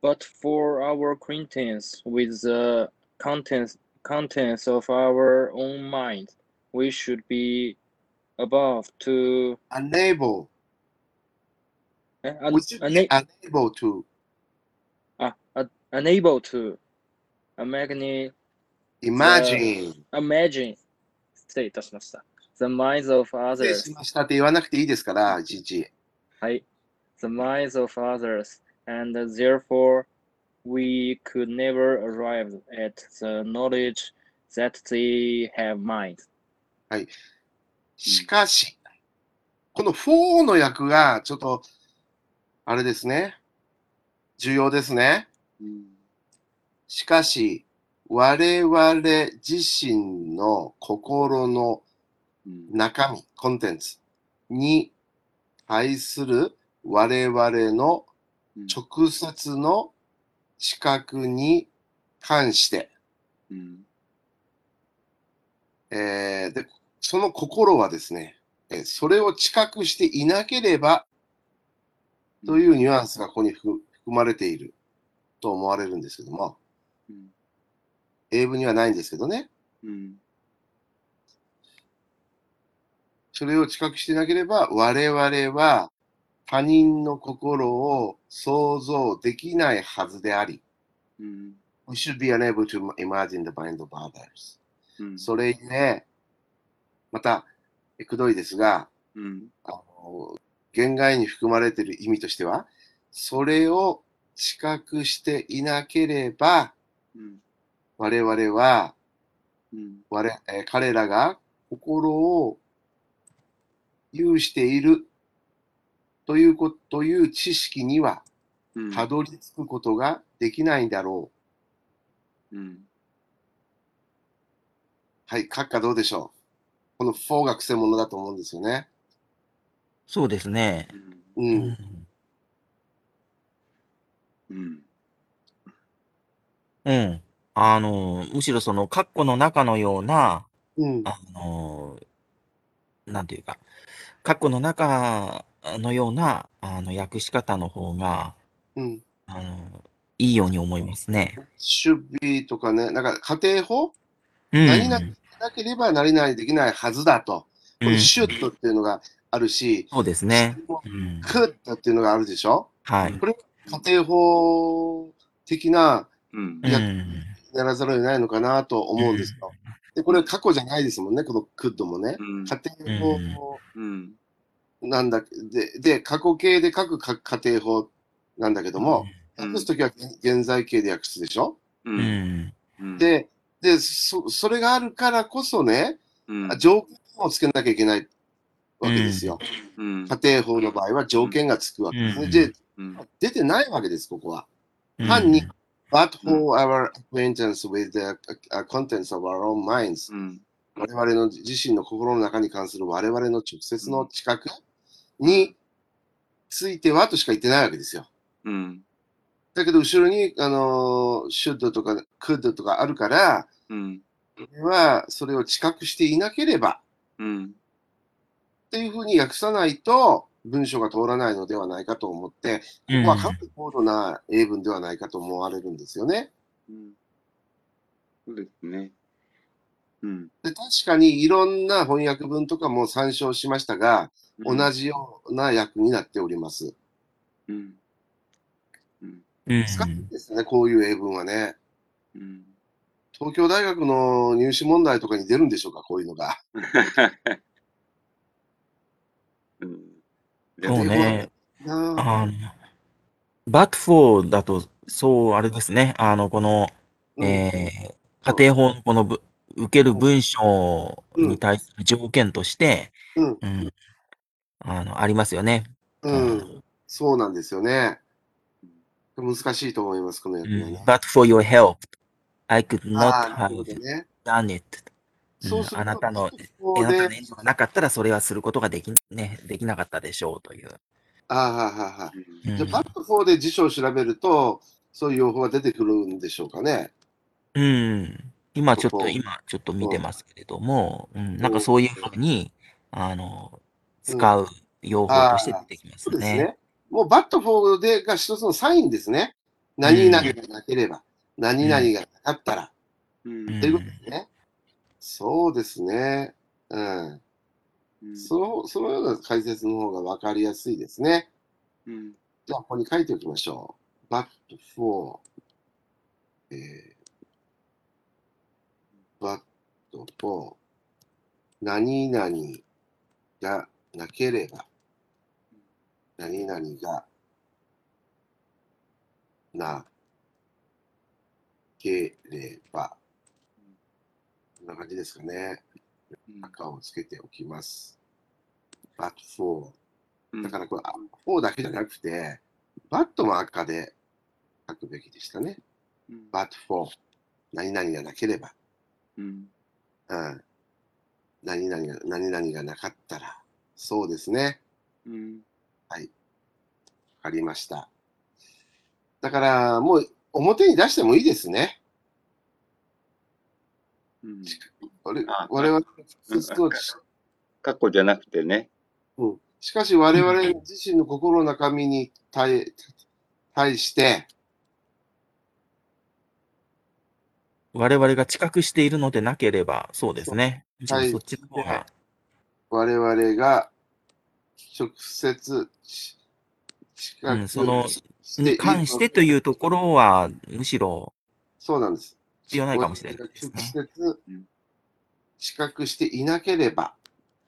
But for our acquaintance with the contents contents of our own mind, we should be above to unable, えあ we should be una- unable to ああ unable to imagine imagine. imagine 失礼いたしました。The minds of 失礼 others しましたって言わなくていいですから、いちいち。はい。The minds of others, And therefore we could never arrive at the knowledge that they have mind. しかし、この for の訳がちょっと、あれですね。重要ですね。うん。しかし、我々自身の心のうん。中身、コンテンツに対する我々のうん。直接の知覚に関して、うん。えーで、その心はですね、えーそれを知覚していなければというニュアンスがここに含含まれていると思われるんですけども、うん。英文にはないんですけどね、うん。それを知覚していなければ我々は他人の心を想像できないはずであり、うん。We should be unable to imagine the mind of others. うん。それゆえ、また、えくどいですが、うん。あの言外に含まれている意味としては、それを知覚していなければ、うん。我々は、うん。我えー彼らが心を有しているということという知識にはうん。たどり着くことができないんだろう。うん。はい、閣下どうでしょう？この4が癖者だと思うんですよね。そうですね。うん。う。うんん。うん。うん。あの、むしろその、括弧の中のような、うん。あの、なんていうか、括弧の中のような、あの、訳し方の方が、うん。あの、いいように思いますね。should be とかね、なんか家庭法？うん。何々なければなりないできないはずだと。このうん should っていうのがあるし、そうですね。うん。could っていうのがあるでしょ？はい。これ家庭法的なうんやん。やらざるを得ないのかなと思うんですよ。で、これ過去じゃないですもんね、この could もね。うん。家庭法うん。なんだ、で、で、過去形で書くか家庭法なんだけども、うん。訳すときは現在形で訳すでしょ？う。うん。で、で、そ、それがあるからこそね、うん、条件をつけなきゃいけないわけですよ。うん、家庭法の場合は条件がつくわけですね。うん。で、うん、出てないわけです、ここは。うん。単に but for our acquaintance with the uh, contents of our own minds うん、我々の自身の心の中に関する我々の直接の知覚についてはとしか言ってないわけですよ。うん、だけど、後ろに、あの、should とか could とかあるから、うん、はそれを知覚していなければうん、っていうふうに訳さないと文章が通らないのではないかと思って、ここはかなり高度な英文ではないかと思われるんですよね。うん。そうですね。うん、で確かにいろんな翻訳文とかも参照しましたが、同じような訳になっております。うん、うん、うん。難しいですね、こういう英文はね。うん。東京大学の入試問題とかに出るんでしょうか、こういうのが。うん、でそうも、ね。なああの、but for だと、そう、あれですね。あの、この、うんえー、家庭法のこのぶ受ける文章に対する条件として、うんうんあの、ありますよね。うん、そうなんですよね。難しいと思います、このうん訳はね。but for your help, I could あ not have ね。done it. そうすると、あなたのあなたの、援助がなかったらそれはすることができ,、ね、できなかったでしょうという。ああ、はあはあじゃあ、バット4で辞書を調べると、そういう用法が出てくるんでしょうかね。うん。今ちょっ、ことこ今ちょっと見てますけれども、うん、なんかそういうふうに、あの、使う用法として出てきますね。そうですね。もうバット4でが一つのサインですね。何々がなければ、何々がなかったら、うんうんということですね。そうですね。うん。うんそう、そのような解説の方が分かりやすいですね。うんじゃあ、ここに書いておきましょう。バット4、えー、バット4、何々がなければ、何々がなければ、こんな感じですかね。うん赤をつけておきます。but for うんだからこれ、あ for だけじゃなくて、but も赤で書くべきでしたね。うん。but for 何々がなければ、うん。うん、何々が何々がなかったら、そうですね。うん。わかりました。だから、もう表に出してもいいですね。うん。我あ我々過去じゃなくてね。うんしかし我々自身の心の中身に対対して、我々が知覚しているのでなければ、そうですね。むしろそっちの方が、我々が直接し近くうんそのしてに関してというところは、むしろそうなんです。必要ないかもしれないですね。直接うん知覚していなければ、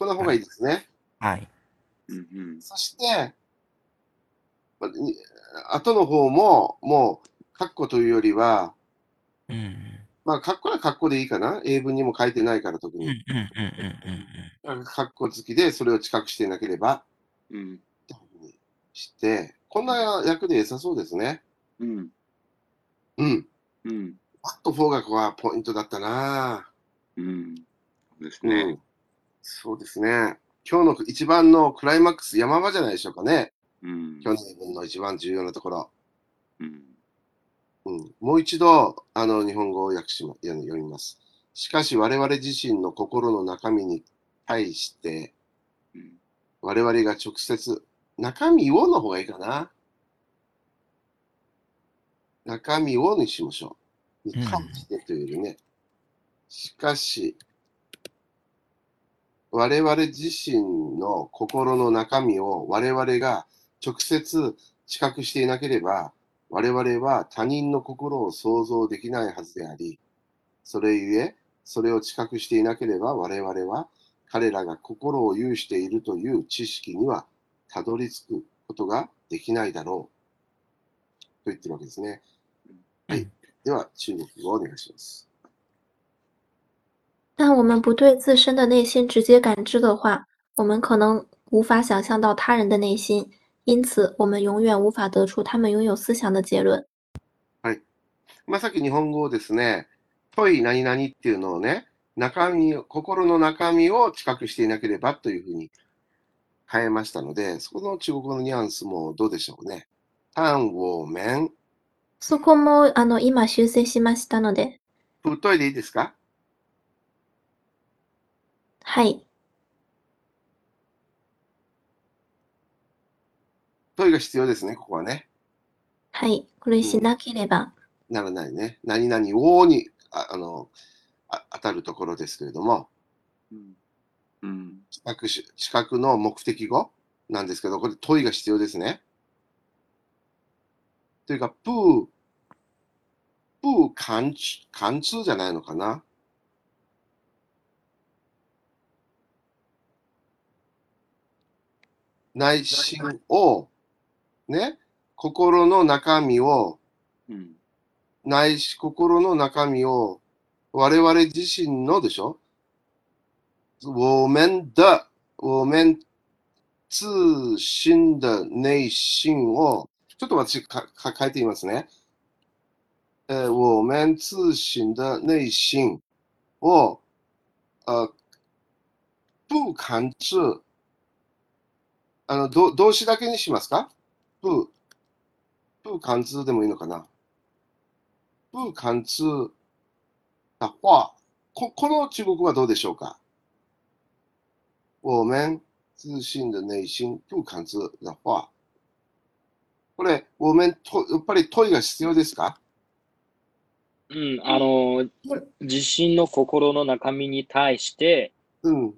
この方がいいですね。はい。うん。うん。そして、後の方も、もう、括弧というよりは、うん。まあ、括弧は括弧でいいかな。英文にも書いてないから特に。うんうんうんうんうん括弧付きでそれを知覚していなければ、うん。というふうにして、こんな役で良さそうですね。うん。うん。うん。バット4がここはポイントだったなうん。そうですうん、ね。そうですね。今日の一番のクライマックス、山場じゃないでしょうかね。うん。去年分の一番重要なところ。うん。うん、もう一度、あの、日本語を訳しま、読みます。しかし、我々自身の心の中身に対して、我々が直接、中身をの方がいいかな。中身をにしましょう。に関してというよりね。しかし、我々自身の心の中身を我々が直接知覚していなければ、我々は他人の心を想像できないはずであり、それゆえ、それを知覚していなければ我々は彼らが心を有しているという知識にはたどり着くことができないだろう。と言ってるわけですね。はい。では、中国語をお願いします。当我们不对自身的内心直接感知的话，我们可能无法想象到他人的内心，因此我们永远无法得出他们拥有思想的结论。まあ、さっき日本語をですね、問い何々っていうのをね、中身を、心の中身を知覚していなければというふうに変えましたので、そこの中国語のニュアンスもどうでしょうね。単を面、そこもあの今修正しましたので、ふといでいいですか？はい、問いが必要ですね、ここはね。はい、これしなければ、ならないね。何々をにああのあ当たるところですけれども、うん。うん。知覚し知覚の目的語？なんですけど、これ問いが必要ですね。というか、プー、プー貫通貫通じゃないのかな？内心を、ね、心の中身を、うん。内し心の中身を我々自身のでしょ？我们的、我们自身的内心を、ちょっと私かか書いてみますね。呃，我们自身的内心を、呃、不感知、あの、ど動詞だけにしますか？不、不感知でもいいのかな？不感知的话、ここの中国語はどうでしょうか？我们自信的内心不感知的话、これ、我们と、やっぱり問いが必要ですか？うん、あの、自身の心の中身に対して、うん。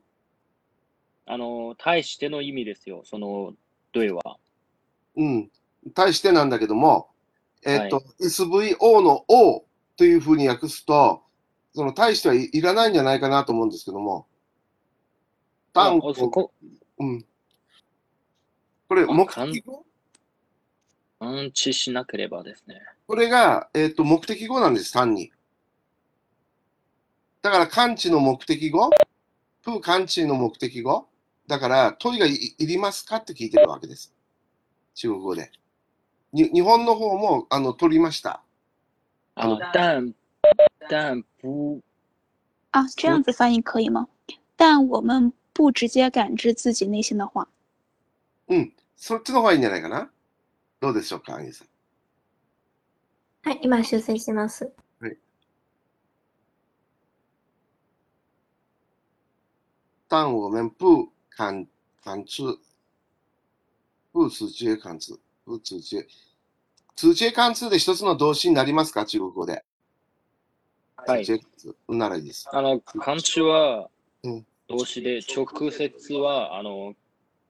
あの、対しての意味ですよ、その、对は。うん。対してなんだけども、えっと、は SVO の O というふうに訳すと、その対してはいいらないんじゃないかなと思うんですけども、単語こ、うん。これ、あ目的語？安置しなければですね。これが、えっと、目的語なんです、単に。だから、感知の目的語、プーカンチの目的語？だから、問いがいいりますかって聞いてるわけです。中国語で。に日本の方も、あの、取りました？啊，但但不啊，这样子翻译可以吗？但我们不直接感知自己内心的话。うん。そっちの方がいいんじゃないかな？どうでしょうか、アニさん。はい、今修正します。但我们不感感知，不直接感知，不直接。直接感知で一つの動詞になりますか？中国語で。はいならいいです。あの、漢字はうん動詞で、直接は、あの、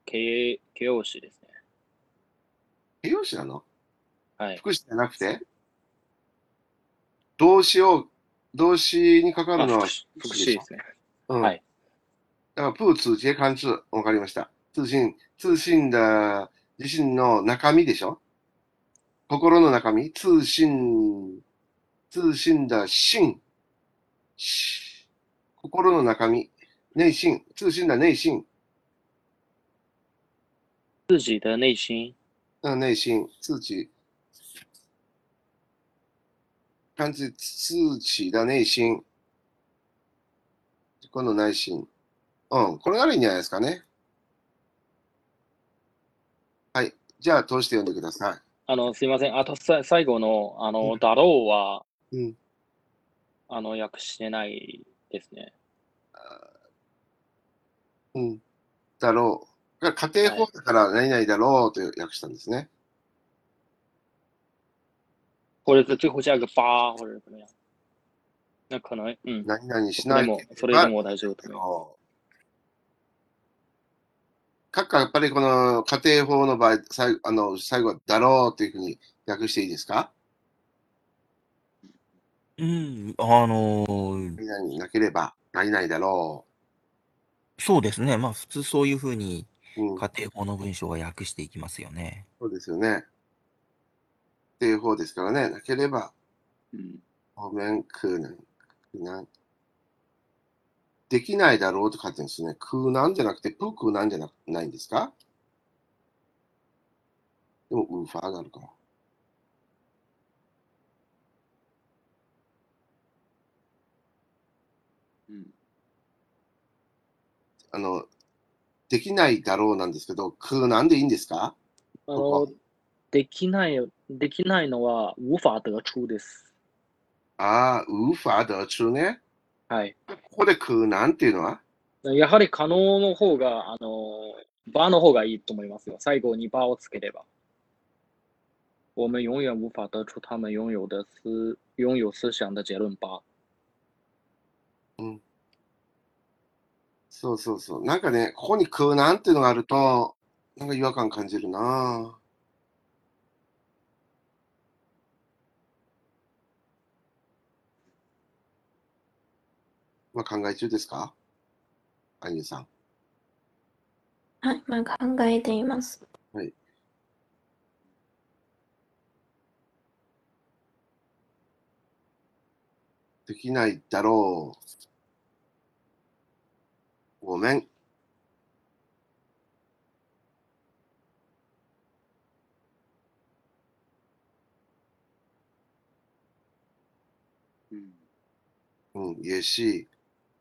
形形容詞ですね。形容詞なの？はい。副詞じゃなくて？動詞を、動詞にかかあるのは副詞ですね。うん。はい。だから、プーツ、ジェカンツ、わかりました。通信、通信だ、自身の中身でしょ？心の中身？通信、通信だ、心。し心の中身。内心。通信だ、内心。自己的内心。嗯，内心自己，看自自己的内心。この内心。うん、これならいいんじゃないですかね。はい。じゃあ、通して読んでくださあの、すいません。あとさ、最後の、あの、だろうは、い。うん。あの、訳してないですね。うん。だろう。家庭法だから何々だろうと訳したんですね。或者是最后加个八，或者怎么样。那可能，嗯，何々しそれもないけ、それでも大丈夫と思います。閣下、やっぱりこの家庭法の場合、最後あの最後はだろうというふうに訳していいですか？うん、あのー何々なければ何々だろそうですね。まあ、普通そういうふうにう。うん、家庭法の文章は訳していきますよね。そうですよね。っていう方ですからね、なければ、うんごめん、くなん、くなん。できないだろうと書いてるんですね。くなんじゃなくて、ぷくなんじゃなないんですか？でも、ウーファーがあるから。うんあの、できないだろうなんですけど、くなんでいいんですか？あの、できない、できないのは無法得出です。ああ、ウーファー得出ね。はい。ここでくなんっていうのは？やはり可能の方が、あの、場の方がいいと思いますよ。最後に場をつければ。我们永远无法得出他们拥有的思拥有思想的结论吧。うん。そうそうそう。なんかね、ここにくなんっていうのがあると、なんか違和感感じるなぁ。まあ考え中ですか？アニュさん。はい、今考えています。はい。できないだろう。ごめん。うんうん、也是、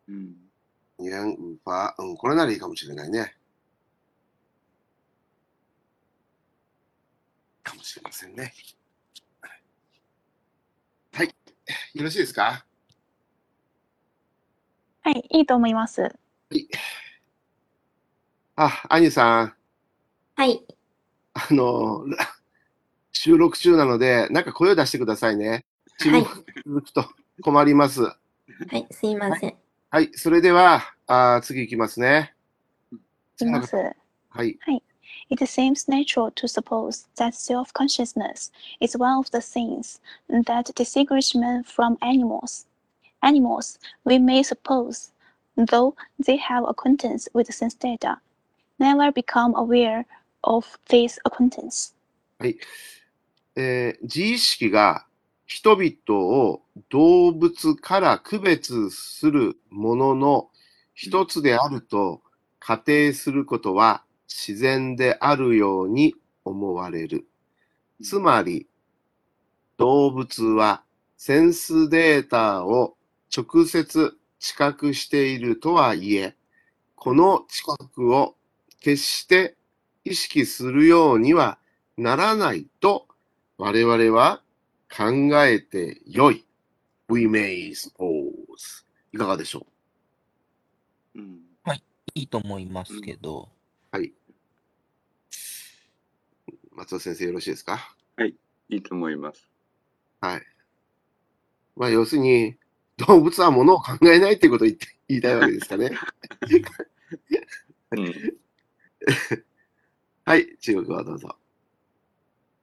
うん言無法。うん、これならいいかもしれないね。かもしれませんね。はい。よろしいですか？はい、いいと思います。はい。あ、アニュさん、はい、あの、ら収録中なので、なんか声を出してくださいね。沈はい、黙が続くと困ります。はい、すいません。はい、それでは、あー次いきますね。いきます。はい。It seems natural to suppose that self consciousness is one of the things that distinguish men from animals. Animals, we may suppose, though they have acquaintance with sense data, never become aware of this acquaintance. えー自意識が人々を動物から区別するものの一つであると仮定することは自然であるように思われる。つまり、動物はセンスデータを直接知覚しているとはいえ、この知覚を決して意識するようにはならないと我々は考えてよい。We may suppose. いかがでしょう？ん。いいと思いますけど、うはい。松尾先生よろしいですか？いいと思います。はい。まあ、要するに、動物は物を考えないっていうことを言って言いたいわけですかね。うん。はい、中国はどうぞ。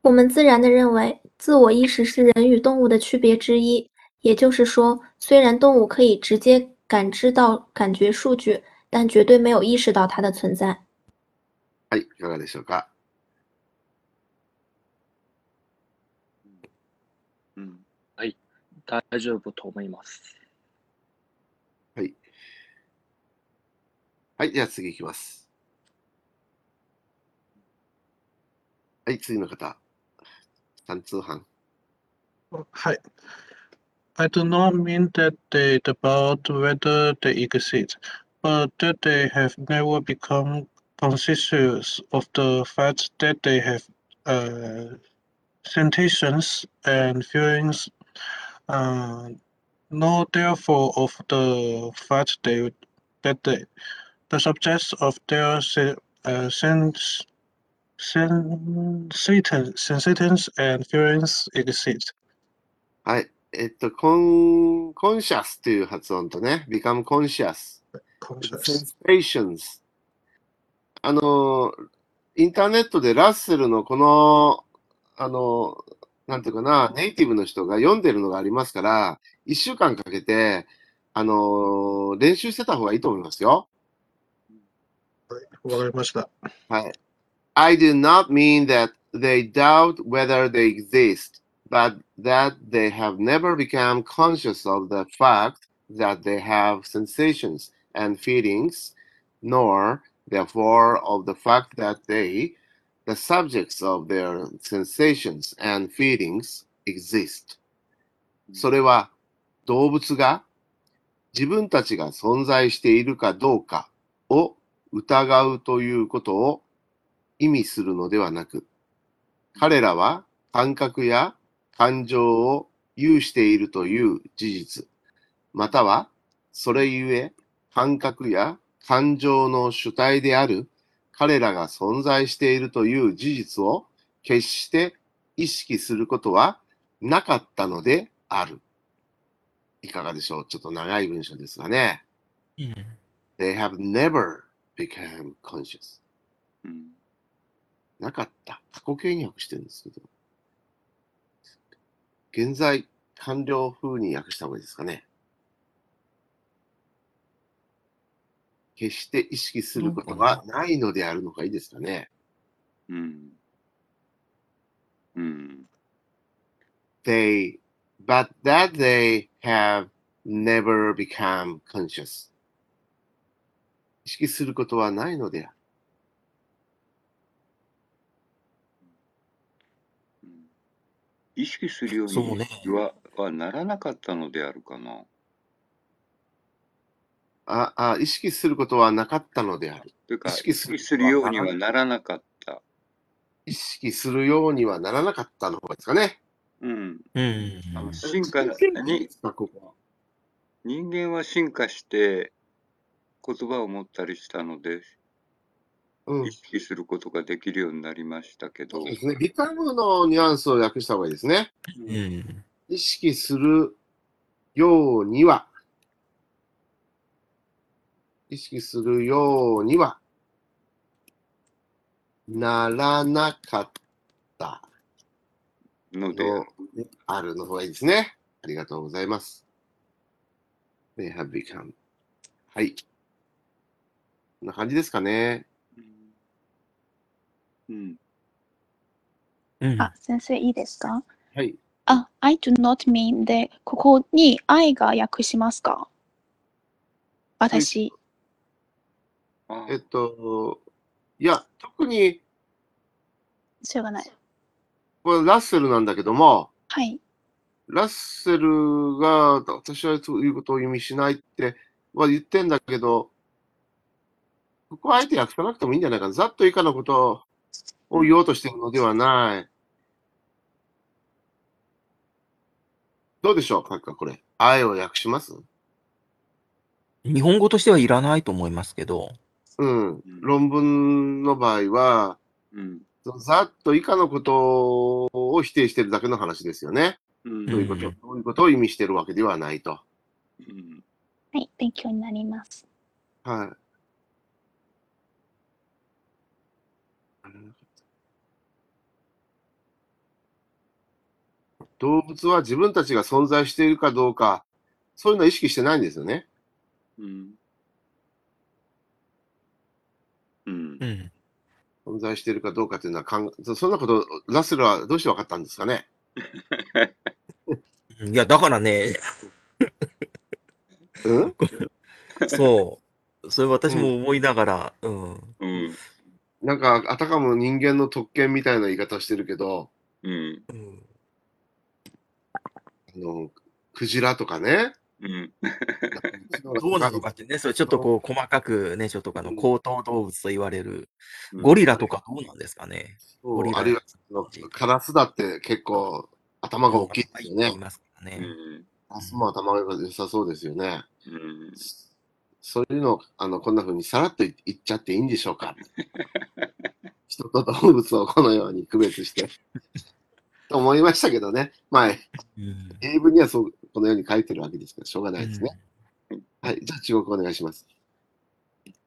我们自然地认为，自我意识是人与动物的区别之一。也就是说，虽然动物可以直接感知到感觉数据，但绝对没有意识到它的存在。はい、いかがでしょうか。うん。大丈夫と思います。はい。はい、じゃあ次いきます。はい、次の方。 単通販。 Hi. I do not mean that they doubt whether they exist, but that they have never become conscious of the fact that they have uh, sensations and feelings, uh, nor therefore of the fact they, that they, the subjects of their se- uh, sense, sensations, sensations and feelings exist. はい。えっと、コン、コンシャスという発音とね、become conscious。Conscious. sensations。あの、インターネットでラッセルのこの、あの、なんていうかな、ネイティブの人が読んでるのがありますから、一週間かけて、あの、練習してた方がいいと思いますよ。はいわかりました。はい。I do not mean that they doubt whether they exist, but that they have never become conscious of the fact that they have sensations and feelings, nor therefore of the fact that they, the subjects of their sensations and feelings, exist. それは動物が自分たちが存在しているかどうかを疑うということを 意味するのではなく、彼らは感覚や感情を有しているという事実、またはそれゆえ感覚や感情の主体である彼らが存在しているという事実を決して意識することはなかったのである。いかがでしょう？ちょっと長い文章ですがね。うん。They have never become conscious. うん。なかった。過去形に訳してるんですけど。現在完了風に訳した方がいいですかね。決して意識することはないのであるのがいいですかね。うん。うん。They, but that they have never become conscious. 意識することはないのである。うん意識するようにそうねは,、はならなかったのであるかな。ああ、意識することはなかったのである。というか、意意識する識するようにはならなかった。意識するようにはならなかったの方がいいですかね。うん。うん。進化に、ここは人間は進化して言葉を持ったりしたので、うん意。識することができるようになりましたけどそう、ですね。ビカムのニュアンスを訳した方がいいですね。うん。意識するようには、意識するようにはならなかったので、のであるの方がいいですね。ありがとうございます。They have become. はい。こんな感じですかね。うん。うん。あ、先生いいですか？はい。あ、I do not mean で、ここに愛が訳しますか？私。あえっと、いや、特に、しょうがない。これラッセルなんだけども、はい。ラッセルが、私はそういうことを意味しないっては言ってんだけど、ここはあえて訳さなくてもいいんじゃないかな。ざっと以下のことを言おうとしているのではない。どうでしょうかこれ。あえを訳します？日本語としてはいらないと思いますけど、うん。論文の場合は、うん。ざっと以下のことを否定してるだけの話ですよね。うん。どういうこと、うんどういうことを意味してるわけではないと。うん。はい。勉強になります。はい。動物は自分たちが存在しているかどうか、そういうのは意識してないんですよね。うん。うんう。ん。存在しているかどうかというのは考え、そんなこと、ラッセルはどうして分かったんですかね？いや、だからね、うん？そう。それ私も思いながら、うん。うん。なんか、あたかも人間の特権みたいな言い方をしてるけど、うん。うんあの、クジラとかね。うん。どうなのかってね、それちょっとこう細かくね、ちょっとあの高等動物と言われる、うんゴリラとかどうなんですかね？そうゴリラあるいは、カラスだって結構頭が大きいですよね言い。ますからね。うん。カラスも頭が良さそうですよね。うん。そういうのを、あの、こんな風にさらっと言っちゃっていいんでしょうか？人と動物をこのように区別して。と思いましたけどね。まあ、うん英文にはそう、このように書いてるわけですから、しょうがないですね。はい。じゃあ、中国お願いします。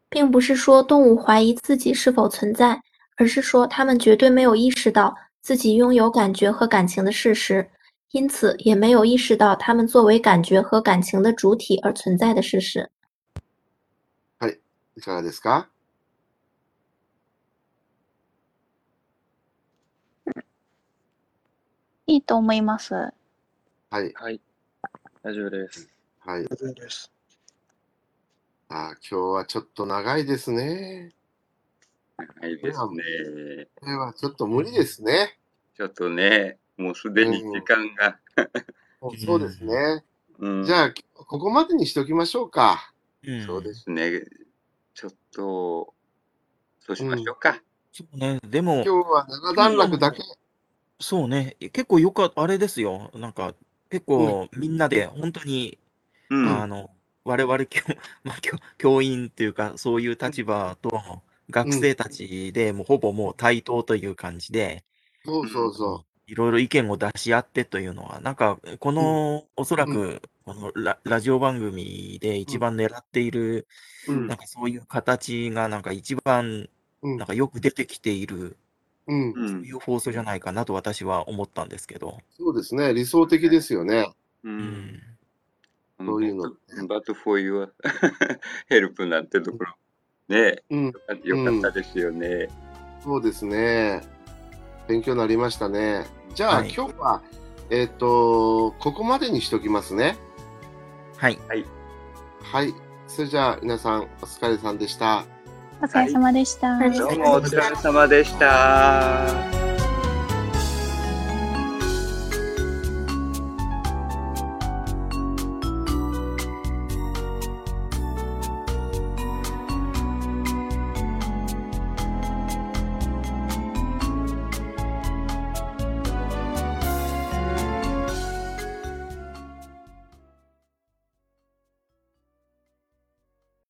并不是说动物怀疑自己是否存在，而是说它们绝对没有意识到自己拥有感觉和感情的事实，因此也没有意识到它们作为感觉和感情的主体而存在的事实。いかがですか？いいと思います。はい。はい。大丈夫です。はい。大丈夫です。あー今日はちょっと長いですね。はいですね。これはちょっと無理ですね。ちょっとね、もうすでに時間が。そうですね。うん。じゃあ、ここまでにしておきましょうか。うんそうですね。ちょっと、そうしましょうか。そうね。でも今、日は長段落だけ。そうね。結構よかった、あれですよ。なんか、結構みんなで本当に、うん。あの、我々教、まあ、教教員っていうか、そういう立場と学生たちで、もうほぼもう対等という感じで、そうそうそいろいろ意見を出し合ってというのは、なんか、この、おそらく、このララジオ番組で一番狙っている、う。うんなんかそういう形が、なんか一番、うんなんかよく出てきている、うん。うんそういう放送じゃないかなと私は思ったんですけど。そうですね。理想的ですよね。う。うんん。そういうの But for your help なんてところ。ねうん。よかったですよね。そうですね。勉強になりましたね。じゃあ、はい今日は、えっ、と、ここまでにしときますね。はい。はい。それじゃあ、皆さん、お疲れさんでした。お疲れ様でした。はいどうもお疲れ様でした。